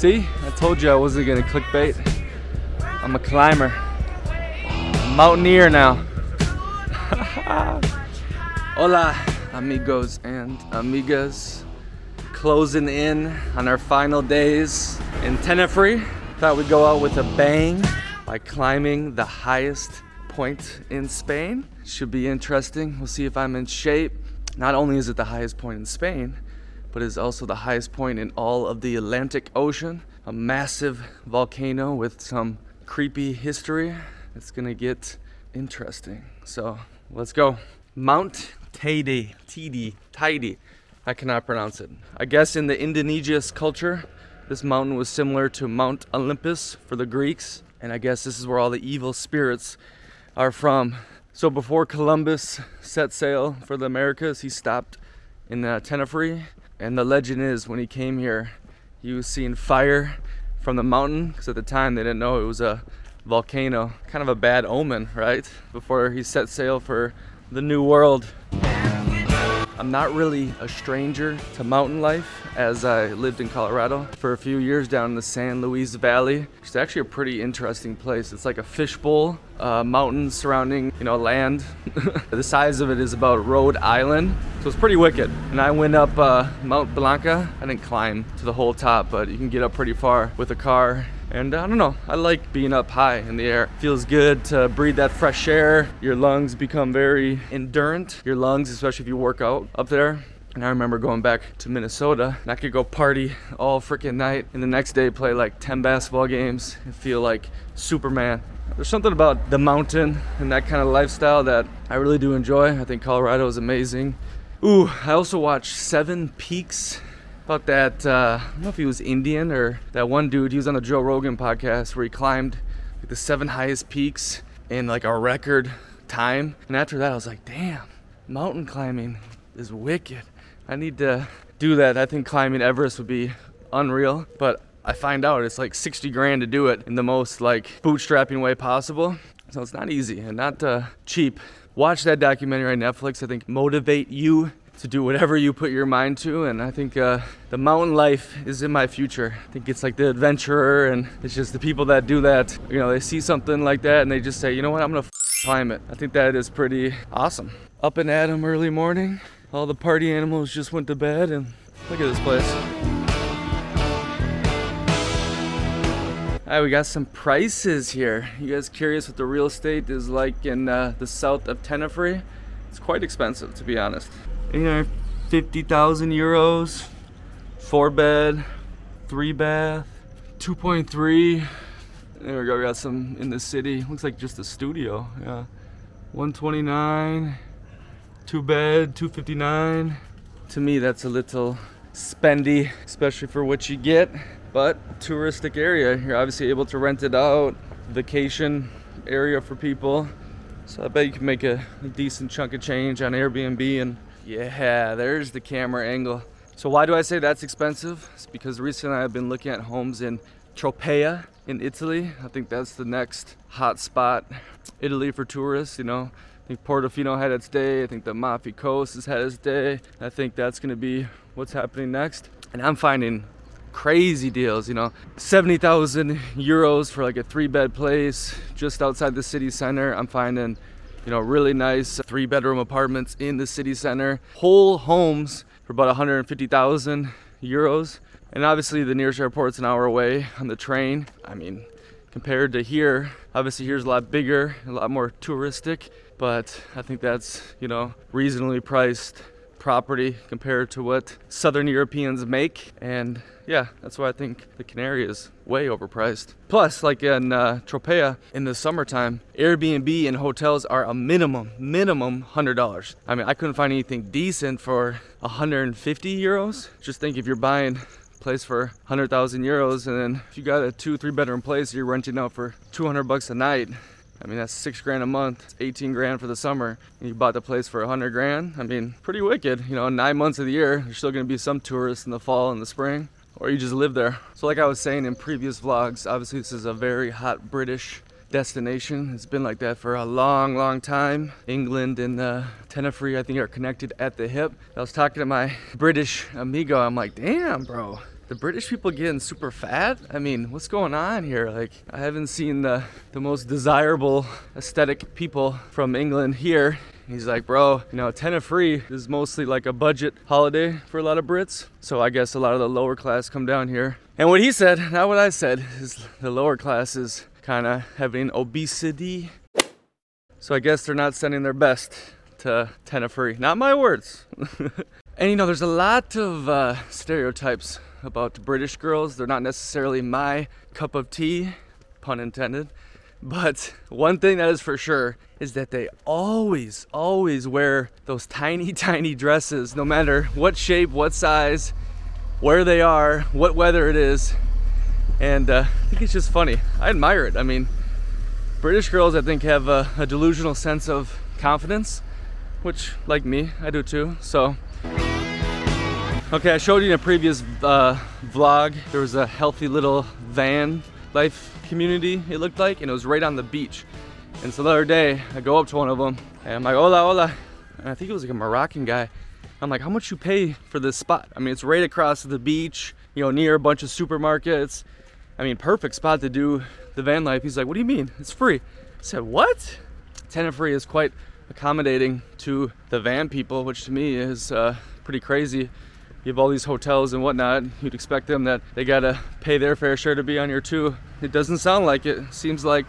See, I told you I wasn't gonna clickbait. I'm a climber, a mountaineer now. Hola, amigos and amigas. Closing in on our final days in Tenerife. Thought we'd go out with a bang by climbing the highest point in Spain. Should be interesting. We'll see if I'm in shape. Not only is it the highest point in Spain, but is also the highest point in all of the Atlantic Ocean. A massive volcano with some creepy history. It's gonna get interesting. So let's go. Mount Teide, Teide, Teide. I cannot pronounce it. I guess in the Indigenous culture, this mountain was similar to Mount Olympus for the Greeks, and I guess this is where all the evil spirits are from. So before Columbus set sail for the Americas, he stopped in uh, Tenerife, and the legend is when he came here, he was seeing fire from the mountain because at the time they didn't know it was a volcano. Kind of a bad omen, right? Before he set sail for the new world. I'm not really a stranger to mountain life as I lived in Colorado for a few years down in the San Luis Valley. It's actually a pretty interesting place. It's like a fishbowl, uh, mountains surrounding, you know, land. the size of it is about Rhode Island, so it's pretty wicked. And I went up uh, Mount Blanca. I didn't climb to the whole top, but you can get up pretty far with a car and I don't know, I like being up high in the air. Feels good to breathe that fresh air. Your lungs become very endurant. Your lungs, especially if you work out up there. And I remember going back to Minnesota and I could go party all freaking night and the next day play like 10 basketball games and feel like Superman. There's something about the mountain and that kind of lifestyle that I really do enjoy. I think Colorado is amazing. Ooh, I also watched Seven Peaks about that. Uh, I don't know if he was Indian or that one dude. He was on the Joe Rogan podcast where he climbed like, the seven highest peaks in like a record time. And after that, I was like, damn, mountain climbing is wicked. I need to do that. I think climbing Everest would be unreal, but I find out it's like 60 grand to do it in the most like bootstrapping way possible. So it's not easy and not uh, cheap. Watch that documentary on Netflix. I think motivate you to do whatever you put your mind to. And I think uh, the mountain life is in my future. I think it's like the adventurer, and it's just the people that do that. You know, they see something like that and they just say, you know what, I'm gonna f- climb it. I think that is pretty awesome. Up at 'em early morning. All the party animals just went to bed, and look at this place. All right, we got some prices here. You guys curious what the real estate is like in uh, the south of Tenerife? It's quite expensive, to be honest. You know, 50,000 euros, four bed, three bath, 2.3. There we go, we got some in the city. Looks like just a studio, yeah. 129, two bed, 259. To me, that's a little spendy, especially for what you get. But touristic area, you're obviously able to rent it out, vacation area for people. So I bet you can make a, a decent chunk of change on Airbnb and yeah, there's the camera angle. So why do I say that's expensive? It's because recently I've been looking at homes in Tropea in Italy. I think that's the next hot spot. Italy for tourists, you know. I think Portofino had its day. I think the Amalfi Coast has had its day. I think that's going to be what's happening next. And I'm finding crazy deals, you know. 70,000 euros for like a three bed place just outside the city center. I'm finding you know, really nice three bedroom apartments in the city center, whole homes for about 150,000 euros. And obviously, the nearest airport's an hour away on the train. I mean, compared to here, obviously, here's a lot bigger, a lot more touristic, but I think that's, you know, reasonably priced property compared to what Southern Europeans make. And yeah, that's why I think the Canary is way overpriced. Plus, like in uh, Tropea in the summertime, Airbnb and hotels are a minimum, minimum $100. I mean, I couldn't find anything decent for 150 euros. Just think if you're buying a place for 100,000 euros and then if you got a two, three bedroom place, you're renting out for 200 bucks a night. I mean, that's six grand a month, it's 18 grand for the summer, and you bought the place for 100 grand. I mean, pretty wicked. You know, nine months of the year, there's still gonna be some tourists in the fall and the spring, or you just live there. So, like I was saying in previous vlogs, obviously, this is a very hot British destination. It's been like that for a long, long time. England and uh, Tenerife, I think, are connected at the hip. I was talking to my British amigo. I'm like, damn, bro, the British people getting super fat? I mean, what's going on here? Like, I haven't seen the, the most desirable aesthetic people from England here. He's like, bro, you know, Tenerife is mostly like a budget holiday for a lot of Brits. So I guess a lot of the lower class come down here. And what he said, not what I said, is the lower class is kind of having obesity. So I guess they're not sending their best to Tenerife. Not my words. and you know, there's a lot of uh, stereotypes about British girls. They're not necessarily my cup of tea, pun intended. But one thing that is for sure is that they always, always wear those tiny, tiny dresses, no matter what shape, what size, where they are, what weather it is. And uh, I think it's just funny. I admire it. I mean, British girls, I think, have a, a delusional sense of confidence, which, like me, I do too. So, Okay, I showed you in a previous uh, vlog, there was a healthy little van life community, it looked like, and it was right on the beach. And so the other day, I go up to one of them, and I'm like, hola, hola. And I think it was like a Moroccan guy. I'm like, how much you pay for this spot? I mean, it's right across the beach, you know, near a bunch of supermarkets. I mean, perfect spot to do the van life. He's like, what do you mean? It's free. I said, what? Tenerife is quite accommodating to the van people, which to me is uh, pretty crazy you have all these hotels and whatnot. You'd expect them that they gotta pay their fair share to be on your too. It doesn't sound like it. Seems like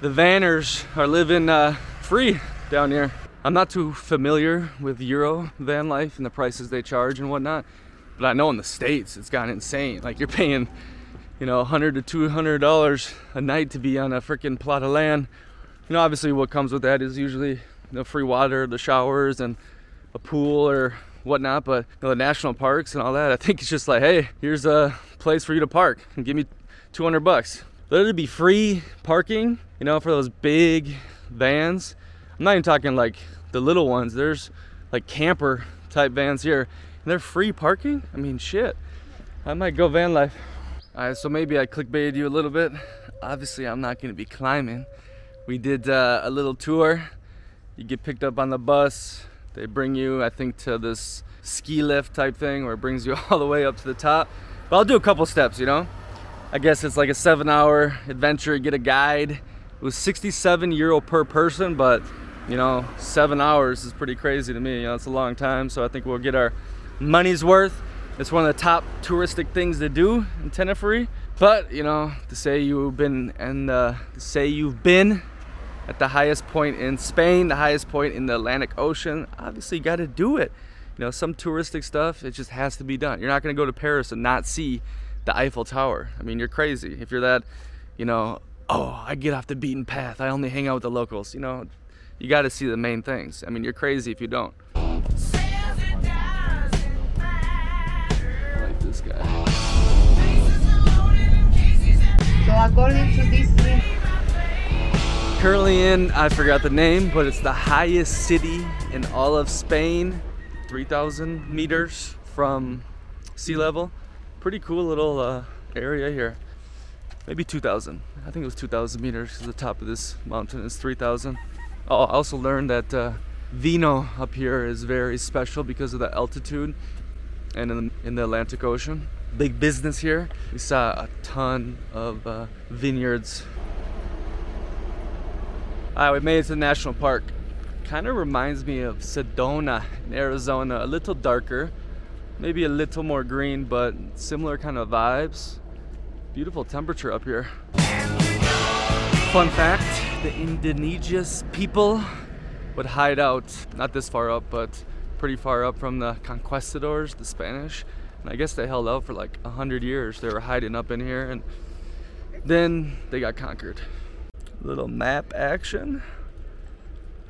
the vanners are living uh, free down here. I'm not too familiar with Euro van life and the prices they charge and whatnot, but I know in the states it's gone insane. Like you're paying, you know, 100 to 200 dollars a night to be on a freaking plot of land. You know, obviously what comes with that is usually know, free water, the showers, and a pool or whatnot, but you know, the national parks and all that, I think it's just like, hey, here's a place for you to park and give me 200 bucks. Let it be free parking, you know, for those big vans. I'm not even talking like the little ones. There's like camper type vans here, and they're free parking. I mean, shit. I might go van life. All right, so maybe I clickbaited you a little bit. Obviously, I'm not gonna be climbing. We did uh, a little tour. You get picked up on the bus, they bring you, I think, to this ski lift type thing where it brings you all the way up to the top. But I'll do a couple steps, you know? I guess it's like a seven hour adventure, get a guide. It was 67 euro per person, but you know, seven hours is pretty crazy to me. You know, it's a long time, so I think we'll get our money's worth. It's one of the top touristic things to do in Tenerife. But you know, to say you've been and uh, to say you've been at the highest point in Spain, the highest point in the Atlantic Ocean. Obviously, you got to do it. You know, some touristic stuff, it just has to be done. You're not going to go to Paris and not see the Eiffel Tower. I mean, you're crazy. If you're that, you know, oh, I get off the beaten path. I only hang out with the locals. You know, you got to see the main things. I mean, you're crazy if you don't. Like this guy. So according to this currently in, I forgot the name, but it's the highest city in all of Spain, 3,000 meters from sea level. Pretty cool little uh, area here. Maybe 2,000. I think it was 2,000 meters. Because the top of this mountain is 3,000. I also learned that uh, vino up here is very special because of the altitude and in the, in the Atlantic Ocean. Big business here. We saw a ton of uh, vineyards uh, we made it to the national park. Kind of reminds me of Sedona in Arizona, a little darker, maybe a little more green, but similar kind of vibes. Beautiful temperature up here. Fun fact the Indigenous people would hide out, not this far up, but pretty far up from the conquistadors, the Spanish. And I guess they held out for like a hundred years. They were hiding up in here and then they got conquered little map action.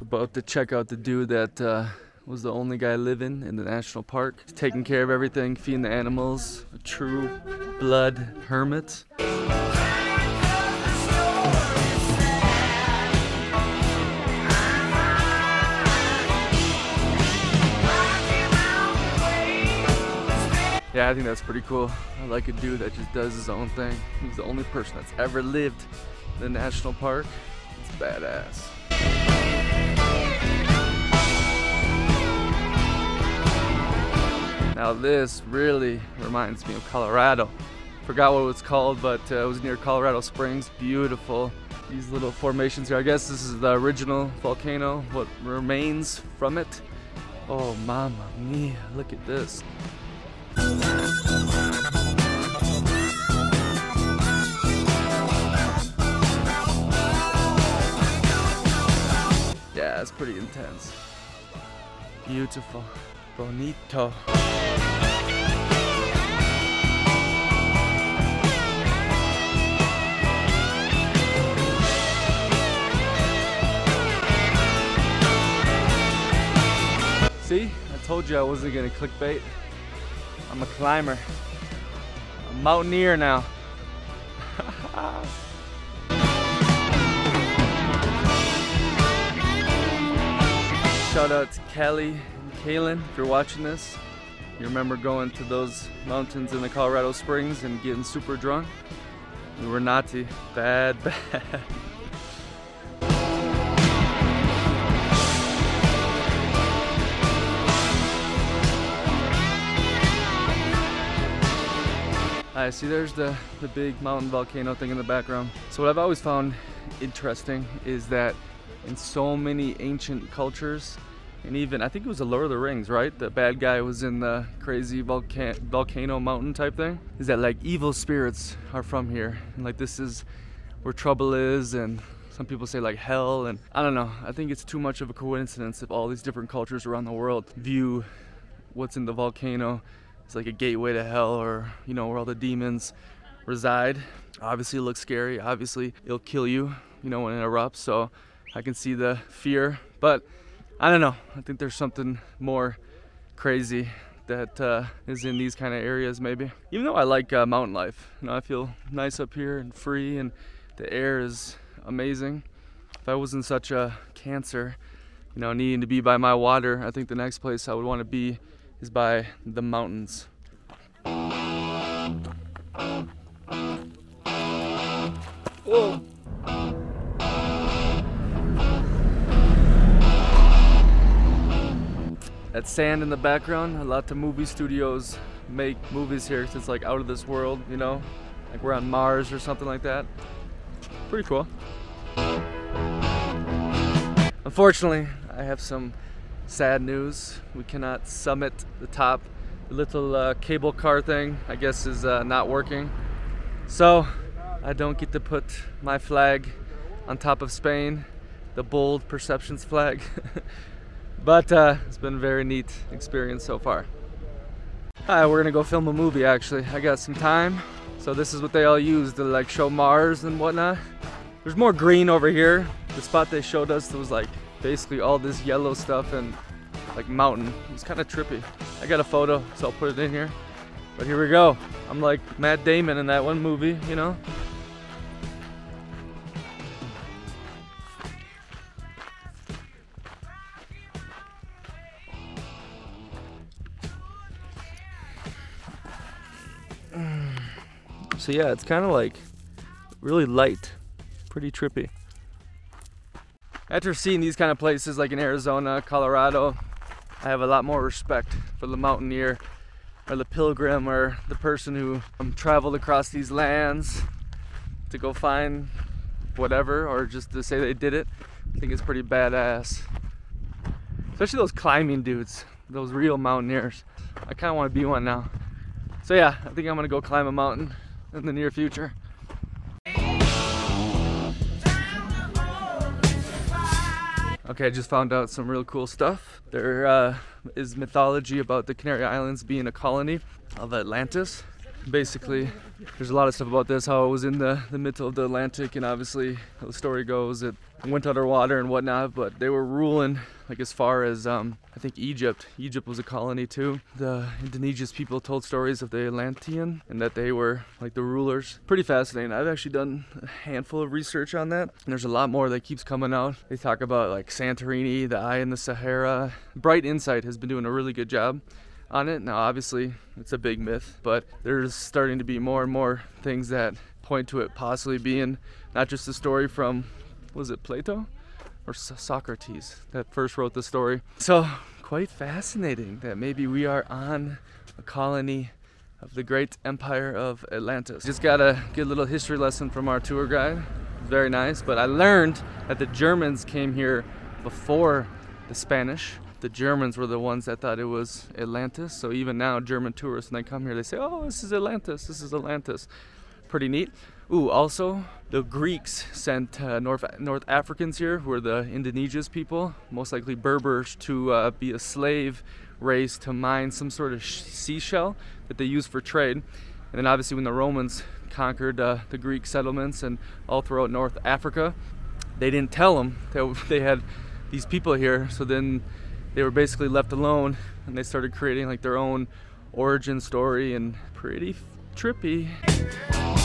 About to check out the dude that uh, was the only guy living in the national park, taking care of everything, feeding the animals, a true blood hermit. Yeah, I think that's pretty cool. I like a dude that just does his own thing. He's the only person that's ever lived the national park. It's badass. Now this really reminds me of Colorado. Forgot what it was called, but uh, it was near Colorado Springs. Beautiful. These little formations here. I guess this is the original volcano, what remains from it. Oh, mama mia, look at this. Yeah, it's pretty intense. Beautiful. Bonito. See? I told you I wasn't gonna clickbait. I'm a climber. A mountaineer now. Shout out to Kelly and Kaylin if you're watching this. You remember going to those mountains in the Colorado Springs and getting super drunk? We were naughty. Bad, bad. Alright, see there's the, the big mountain volcano thing in the background. So what I've always found interesting is that in so many ancient cultures, and even I think it was the Lord of the Rings, right? The bad guy was in the crazy volcan- volcano mountain type thing. Is that like evil spirits are from here, and like this is where trouble is, and some people say like hell, and I don't know. I think it's too much of a coincidence if all these different cultures around the world view what's in the volcano as like a gateway to hell, or you know where all the demons reside. Obviously, it looks scary. Obviously, it'll kill you, you know, when it erupts. So I can see the fear, but I don't know. I think there's something more crazy that uh, is in these kind of areas, maybe. Even though I like uh, mountain life, you know, I feel nice up here and free, and the air is amazing. If I wasn't such a cancer, you know, needing to be by my water, I think the next place I would want to be is by the mountains. Whoa. That sand in the background, a lot of movie studios make movies here 'cause it's like out of this world, you know? Like we're on Mars or something like that. Pretty cool. Unfortunately, I have some sad news. We cannot summit the top. The little uh, cable car thing, I guess, is uh, not working. So I don't get to put my flag on top of Spain, the bold perceptions flag. but uh, it's been a very neat experience so far. Hi, we're gonna go film a movie actually. I got some time. So this is what they all use to like show Mars and whatnot. There's more green over here. The spot they showed us was like basically all this yellow stuff and like mountain. It's kind of trippy. I got a photo, so I'll put it in here. But here we go. I'm like Matt Damon in that one movie, you know? So yeah, it's kind of like really light, pretty trippy. After seeing these kind of places like in Arizona, Colorado, I have a lot more respect for the mountaineer or the pilgrim or the person who um, traveled across these lands to go find whatever or just to say they did it. I think it's pretty badass. Especially those climbing dudes, those real mountaineers. I kind of want to be one now. So yeah, I think I'm gonna go climb a mountain in the near future. Okay, I just found out some real cool stuff. There uh, is mythology about the Canary Islands being a colony of Atlantis. Basically, there's a lot of stuff about this, how it was in the, the middle of the Atlantic, and obviously, the story goes, it went underwater and whatnot, but they were ruling, like, as far as, um, I think, Egypt. Egypt was a colony too. The Indigenous people told stories of the Atlantean and that they were, like, the rulers. Pretty fascinating. I've actually done a handful of research on that, and there's a lot more that keeps coming out. They talk about, like, Santorini, the Eye in the Sahara. Bright Insight has been doing a really good job on it. Now, obviously, it's a big myth, but there's starting to be more and more things that point to it possibly being not just a story from, was it Plato or So- Socrates that first wrote the story? So, quite fascinating that maybe we are on a colony of the great empire of Atlantis. Just got a good little history lesson from our tour guide. Very nice, but I learned that the Germans came here before the Spanish. The Germans were the ones that thought it was Atlantis. So even now, German tourists, when they come here, they say, "Oh, this is Atlantis. This is Atlantis." Pretty neat. Ooh, also the Greeks sent uh, North North Africans here, who are the Indigenous people, most likely Berbers, to uh, be a slave race to mine some sort of sh- seashell that they use for trade. And then obviously when the Romans conquered uh, the Greek settlements and all throughout North Africa, they didn't tell them that they had these people here. So then they were basically left alone, and they started creating like their own origin story and pretty f- trippy.